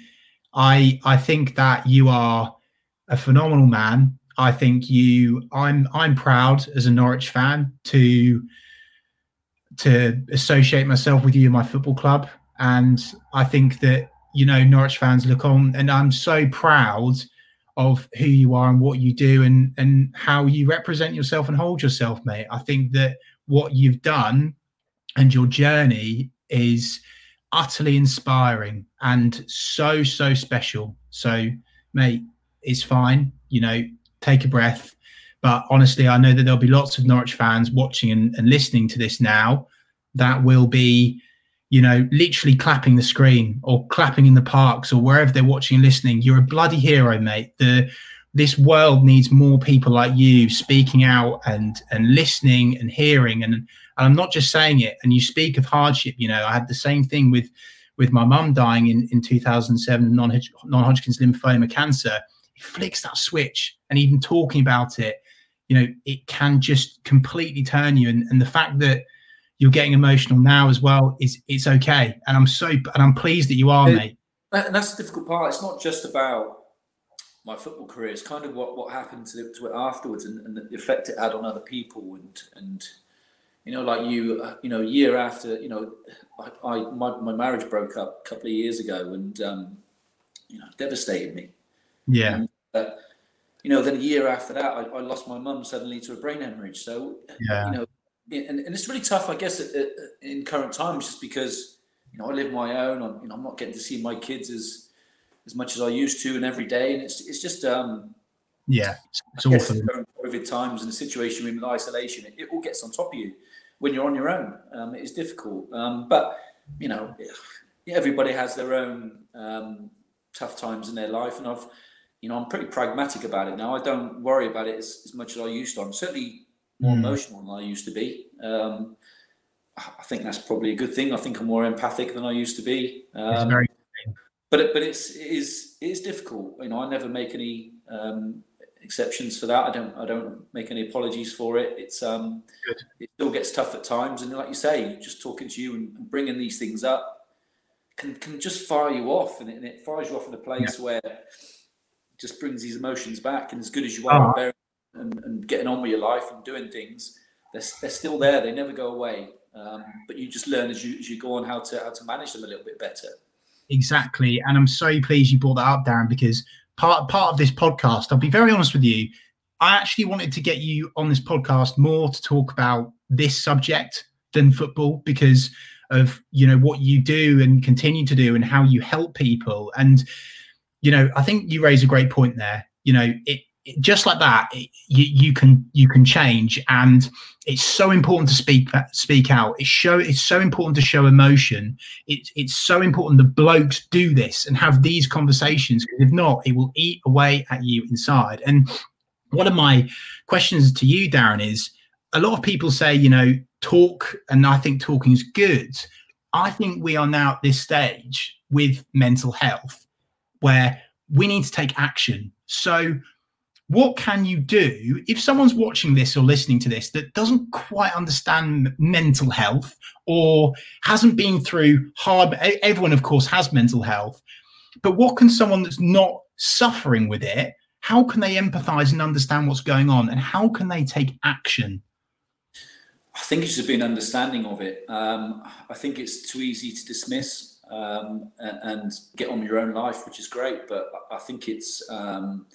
I I think that you are a phenomenal man. I think you. I'm I'm proud as a Norwich fan to to associate myself with you in my football club, and I think that you know Norwich fans look on, and I'm so proud of who you are and what you do and and how you represent yourself and hold yourself, mate. I think that what you've done and your journey is utterly inspiring and so so special. So mate it's fine you know take a breath. But honestly i know that there'll be lots of norwich fans watching and, and listening to this now that will be you know literally clapping the screen or clapping in the parks or wherever they're watching and listening. You're a bloody hero mate. The this world needs more people like you speaking out and and listening and hearing and, and I'm not just saying it and you speak of hardship you know I had the same thing with with my mum dying in in 2007 non non-Hodgkin's lymphoma cancer it flicks that switch and even talking about it you know it can just completely turn you and, and the fact that you're getting emotional now as well. is it's okay, and I'm so and I'm pleased that you are, it, mate. And that's the difficult part. It's not just about my football career. It's kind of what what happened to, to it afterwards, and, and the effect it had on other people, and and you know, like you, uh, you know, a year after, you know, I, I my, my marriage broke up a couple of years ago, and um, you know, devastated me. Yeah. And, uh, you know, then a year after that, I, I lost my mum suddenly to a brain hemorrhage. So, yeah. you know, and, and it's really tough, I guess, in current times, just because you know I live my own. I'm, you know, I'm not getting to see my kids as as much as I used to, and every day, and it's it's just um, yeah, it's awful. COVID times and the situation with isolation, it, it, all gets on top of you when you're on your own. Um, it is difficult, um, but you know, everybody has their own um, tough times in their life, and I've, you know, I'm pretty pragmatic about it now. I don't worry about it as, as much as I used to. I'm certainly more mm. emotional than I used to be. Um, I think that's probably a good thing. I think I'm more empathic than I used to be. Um, very- but it, but it's it is it is difficult. You know, I never make any um, exceptions for that. I don't I don't make any apologies for it. It's um Good. it still gets tough at times, and like you say, just talking to you and, and bringing these things up can can just fire you off, and it, and it fires you off in a place yeah. where it just brings these emotions back. And as good as you are, uh-huh and, and getting on with your life and doing things, they're, they're still there. They never go away. Um, but you just learn as you as you go on how to how to manage them a little bit better. Exactly, and I'm so pleased you brought that up, Darren, because part part of this podcast, I'll be very honest with you, I actually wanted to get you on this podcast more to talk about this subject than football because of you know what you do and continue to do and how you help people. And you know i think you raise a great point there. You know it just like that it, you, you can you can change. And it's so important to speak uh, speak out. It's show it's so important to show emotion. It, it's so important the blokes do this and have these conversations because if not it will eat away at you inside. And one of my questions to you darren is a lot of people say you know talk and i think talking is good. I think we are now at this stage with mental health where we need to take action. So what can you do if someone's watching this or listening to this that doesn't quite understand mental health or hasn't been through hard everyone of course has mental health but what can someone that's not suffering with it how can they empathize and understand what's going on and how can they take action? I think it should be an understanding of it. Um, i think it's too easy to dismiss um, and, and, get on with your own life which is great but i think it's um,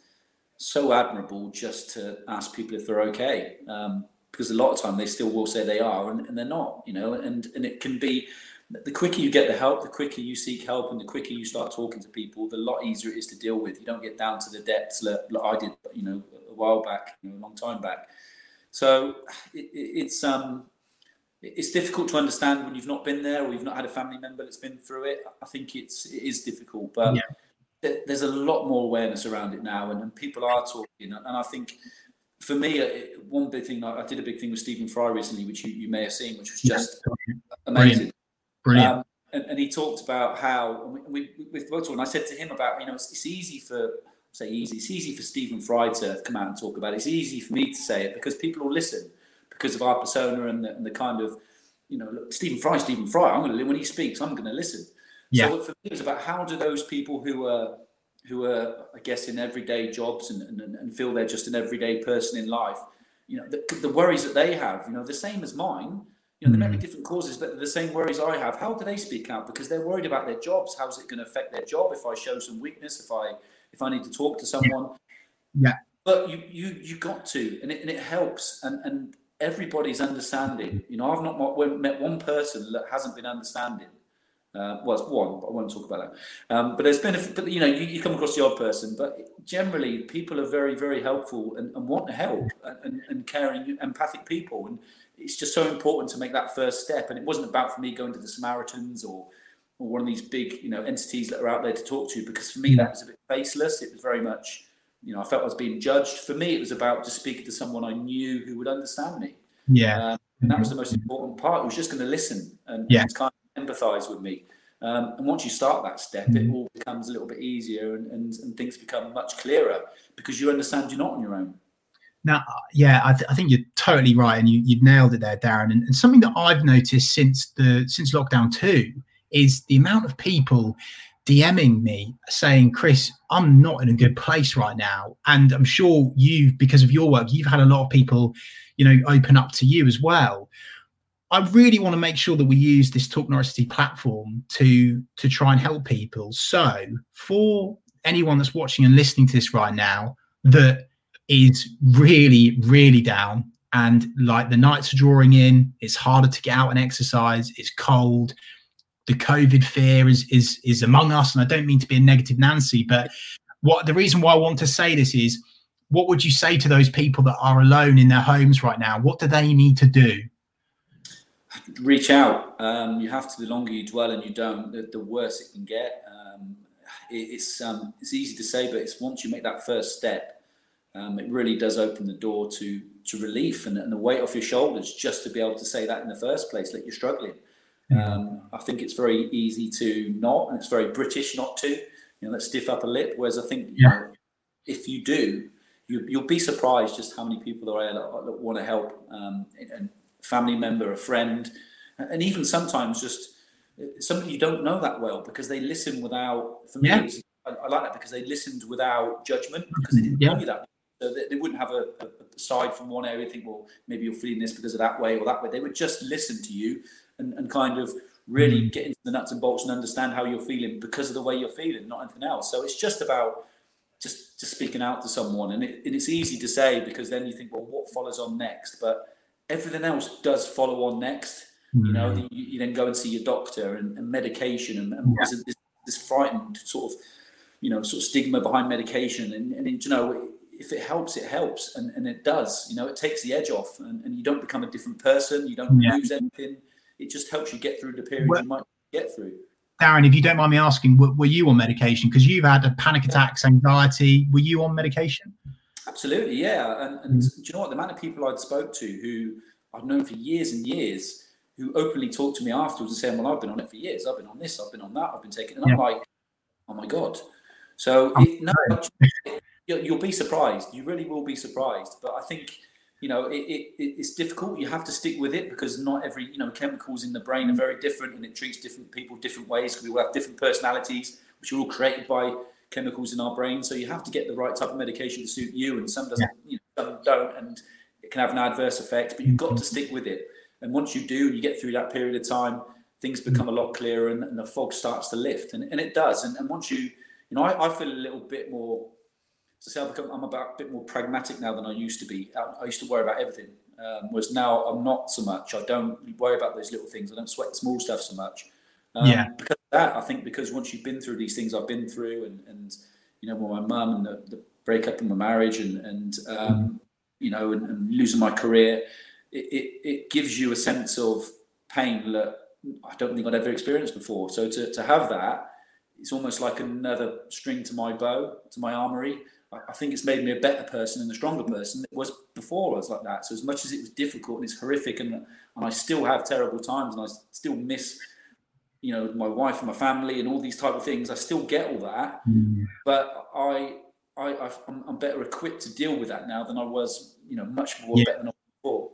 so admirable just to ask people if they're okay. Um, because a lot of time they still will say they are and, and they're not, you know, and, and it can be the quicker you get the help, the quicker you seek help, and the quicker you start talking to people, the lot easier it is to deal with. You don't get down to the depths that I did, you know, a while back, you know, a long time back. So it, it's um, it's difficult to understand when you've not been there or you've not had a family member that's been through it. I think it's it is difficult, but yeah there's a lot more awareness around it now, and, and people are talking. And I think for me, uh, one big thing I did a big thing with Stephen Fry recently, which you, you may have seen, which was just amazing. Brilliant. Brilliant. Um, and, and, he talked about how we, we, with Motor, and I said to him about you know it's, it's, easy for say easy, it's easy for Stephen Fry to come out and talk about it. It's easy for me to say it because people will listen because of our persona and the, and the kind of you know look, Stephen Fry, Stephen Fry. I'm going to when he speaks, I'm going to listen. Yeah. So for me, it's about how do those people who are who are, I guess, in everyday jobs and, and, and feel they're just an everyday person in life, you know, the, the worries that they have, you know, the same as mine. You know, there may be mm. different causes, but the same worries I have. How do they speak out? Because they're worried about their jobs. How's it going to affect their job if I show some weakness? If I if I need to talk to someone? Yeah. But you you you got to, and it, and it helps. And and everybody's understanding. You know, I've not met one person that hasn't been understanding uh, well, it's one, but I won't talk about that. Um, but there's been, a, but you know, you, you, come across the odd person, but generally people are very, very helpful and, and want to help and, and, caring, empathic people. And it's just so important to make that first step. And it wasn't about for me going to the Samaritans or, or one of these big, you know, entities that are out there to talk to, because for me that was a bit faceless. It was very much, you know, I felt I was being judged. For me, it was about just speaking to someone I knew who would understand me. Yeah. Um, and that was the most important part. It was just going to listen and, yeah. and kind empathise with me. Um, and once you start that step, it mm-hmm. all becomes a little bit easier and, and, and things become much clearer because you understand you're not on your own. Now, yeah, I, th- I, think you're totally right, and you, have nailed it there, Darren. And, and, something that I've noticed since the since lockdown two is the amount of people DMing me saying, "Chris, I'm not in a good place right now," and I'm sure you, because of your work, you've had a lot of people, you know, open up to you as well. I really want to make sure that we use this Talk Norwich platform to to try and help people. So, for anyone that's watching and listening to this right now, that is really, really down. And like the nights are drawing in, it's harder to get out and exercise. It's cold. The COVID fear is is is among us. And I don't mean to be a negative Nancy, but what the reason why I want to say this is what would you say to those people that are alone in their homes right now? What do they need to do? Reach out. Um, you have to. The longer you dwell and you don't, the, the worse it can get. Um, it, it's um, it's easy to say, but it's once you make that first step, um, it really does open the door to to relief and, and, the weight off your shoulders just to be able to say that in the first place that you're struggling. Um, I think it's very easy to not, and it's very British not to. You know, let's stiff up a lip. Whereas I think yeah. know, if you do, you, will be surprised just how many people there are that, that want to help, um, and family member, a friend, and even sometimes just uh, somebody you don't know that well because they listen without. For me, yeah. I, I, like that because they listened without judgment because they didn't yeah. know you that so they, they wouldn't have a, a, side from one area, think, well, maybe you're feeling this because of that way or that way. They would just listen to you and, and kind of really mm. get into the nuts and bolts and understand how you're feeling because of the way you're feeling, not anything else. So it's just about just just speaking out to someone, and, it, and it's easy to say because then you think, well, what follows on next? But everything else does follow on next. Mm. You know, mm. you, you, then go and see your doctor and, and medication, and, and yeah. there's this, this frightened sort of, you know, sort of stigma behind medication, and, and you know if it helps, it helps, and, and it does. You know, it takes the edge off, and, and you don't become a different person. You don't yeah. lose anything. It just helps you get through the period well, you might get through. Darren, if you don't mind me asking, were, were you on medication? Because you've had panic attacks, anxiety. Were you on medication? Absolutely, yeah. And, and mm-hmm. do you know what? The amount of people I'd spoke to who I've known for years and years who openly talked to me afterwards and saying, "Well, I've been on it for years. I've been on this. I've been on that. I've been taking." It, and yeah. I'm like, "Oh my god!" So it, no, you'll be surprised. You really will be surprised. But I think you know it, it, it's difficult. You have to stick with it because not every you know chemicals in the brain are very different, and it treats different people different ways. Because we all have different personalities, which are all created by chemicals in our brain. So you have to get the right type of medication to suit you, and some doesn't, yeah. you know, some don't, and it can have an adverse effect. But you've got to stick with it. And once you do, and you get through that period of time, things become a lot clearer, and, and the fog starts to lift, and, and it does. And, and once you, you know, I, I feel a little bit more to say I've become, I'm about a bit more pragmatic now than I used to be. I, I used to worry about everything, um, whereas now I'm not so much. I don't worry about those little things. I don't sweat the small stuff so much. Um, yeah. Because that, I think, because once you've been through these things I've been through, and, and you know, with my mum and the, the breakup in my marriage, and and um, you know, and, and, losing my career, it, it, it gives you a sense of pain that I don't think I'd ever experienced before. So to to have that, it's almost like another string to my bow, to my armory I think it's made me a better person and a stronger person it was before I was like that. So as much as it was difficult and it's horrific, and and I still have terrible times, and I still miss, you know, my wife and my family and all these type of things. I still get all that, mm. but I, I, I'm, better equipped to deal with that now than I was, you know, much more yeah. better than before.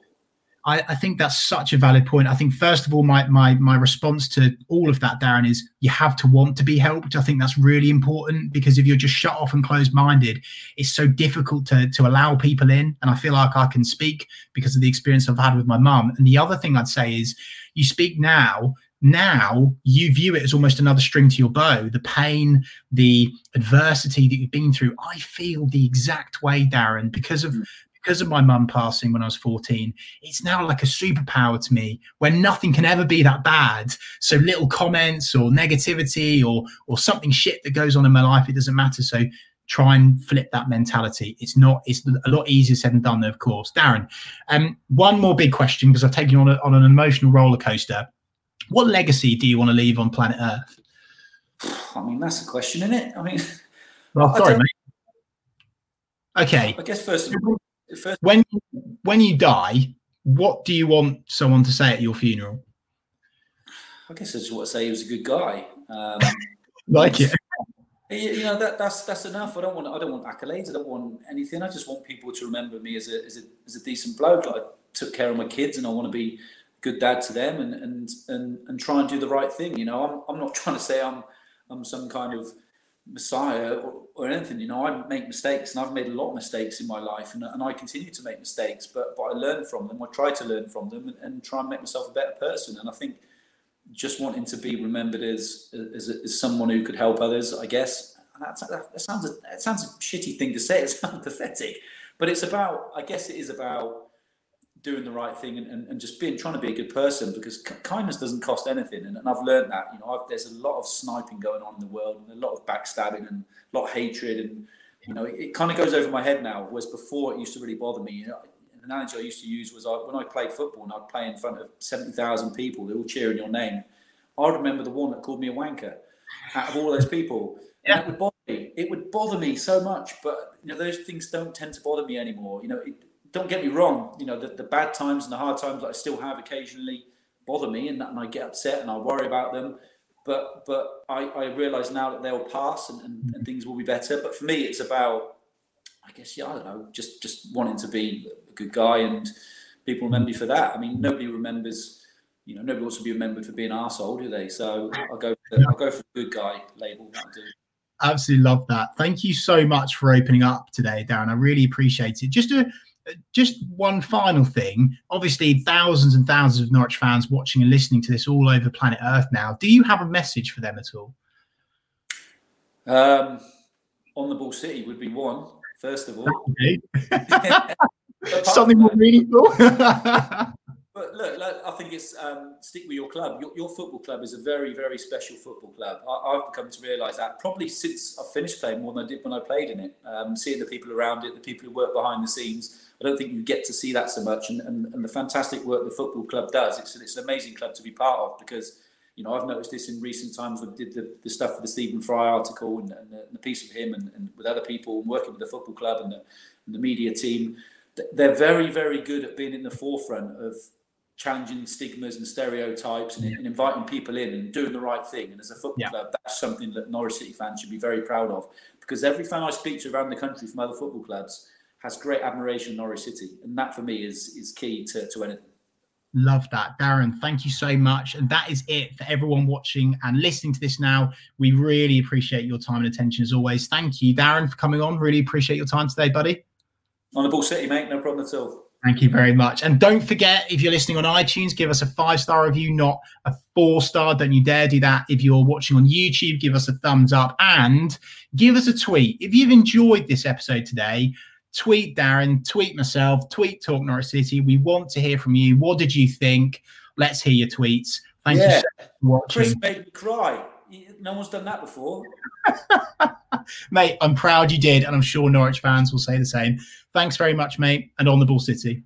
I, I, think that's such a valid point. I think first of all, my my my response to all of that, Darren, is you have to want to be helped. I think that's really important because if you're just shut off and closed minded, it's so difficult to to allow people in. And I feel like I can speak because of the experience I've had with my mum. And the other thing I'd say is you speak now. Now you view it as almost another string to your bow. The pain, the adversity that you've been through. I feel the exact way, Darren, because of mm because of my mum passing when I was 14, it's now like a superpower to me where nothing can ever be that bad. So little comments or negativity or or something shit that goes on in my life, it doesn't matter. So try and flip that mentality. It's not, it's a lot easier said than done, of course. Darren, um, one more big question because I've taken you on, a, on an emotional roller coaster. What legacy do you want to leave on planet Earth? I mean, that's a question, isn't it? I mean, well, sorry, mate. Okay. I guess first First, when when you die, what do you want someone to say at your funeral? I guess I just want to say he was a good guy. Um, like it. You know that that's that's enough. I don't want I don't want accolades. I don't want anything. I just want people to remember me as a as a, as a decent bloke. Like I took care of my kids, and I want to be good dad to them, and and and and try and do the right thing. You know, I'm I'm not trying to say I'm I'm some kind of messiah or, or anything. You know, I make mistakes, and I've made a lot of mistakes in my life, and, and I continue to make mistakes. But but I learn from them. I try to learn from them, and, and try and make myself a better person. And I think just wanting to be remembered as, as, as someone who could help others, I guess. That, that, sounds a, that sounds a shitty thing to say. It sounds pathetic, but it's about. I guess it is about doing the right thing and, and, and just being trying to be a good person because kindness doesn't cost anything. And, and I've learned that. You know, I've, there's a lot of sniping going on in the world and a lot of backstabbing and a lot of hatred and you know it, it kind of goes over my head now. Whereas before it used to really bother me. You know, an analogy I used to use was I, when I played football and I'd play in front of 70,000 people, they're all cheering your name. I remember the one that called me a wanker out of all those people. Yeah. And it would bother me. It would bother me so much, but you know those things don't tend to bother me anymore. You know, it, don't get me wrong. You know, the, the bad times and the hard times that I still have occasionally bother me, and, that, and I get upset and I worry about them. But but I, I realise now that they'll pass and, and, and mm-hmm. things will be better. But for me, it's about I guess yeah, I don't know, just just wanting to be a good guy and people mm-hmm. remember me for that. I mean, nobody remembers you know, nobody wants to be remembered for being an arsehole, do they? So I'll go for the, I'll go for the good guy label. Absolutely love that. Thank you so much for opening up today, Darren. I really appreciate it. Just a just one final thing. Obviously, thousands and thousands of Norwich fans watching and listening to this all over planet Earth now. Do you have a message for them at all? Um, on the ball city would be one, first of all. Something more meaningful. But look, look, I think it's um, stick with your club. Your, your, football club is a very, very special football club. I, have come to realise that probably since I finished playing more than I did when I played in it. Um, seeing the people around it, the people who work behind the scenes, I don't think you get to see that so much. And, and, and the fantastic work the football club does, it's, it's an amazing club to be part of because you know, I've noticed this in recent times. We did the, the stuff for the Stephen Fry article and, and, the, and the, piece of him and, and, with other people and working with the football club and the, and the media team. They're very, very good at being in the forefront of challenging stigmas and stereotypes and, and, inviting people in and doing the right thing. And as a football yeah. club, that's something that Norwich City fans should be very proud of because every fan I speak to around the country from other football clubs has great admiration of Norwich City. And that for me is, is key to, to anything. Love that. Darren, thank you so much. And that is it for everyone watching and listening to this now. We really appreciate your time and attention as always. Thank you, Darren, for coming on. Really appreciate your time today, buddy. On the ball city, mate. No problem at all. Thank you very much. And don't forget, if you're listening on iTunes, give us a five star review, not a four star. Don't you dare do that. If you're watching on YouTube, give us a thumbs up and give us a tweet. If you've enjoyed this episode today, tweet Darren, tweet myself, tweet Talk Norwich City. We want to hear from you. What did you think? Let's hear your tweets. Thank yeah. you so for watching. Chris made me cry. No one's done that before. mate, I'm proud you did, and I'm sure Norwich fans will say the same. Thanks very much, mate, and on the ball city.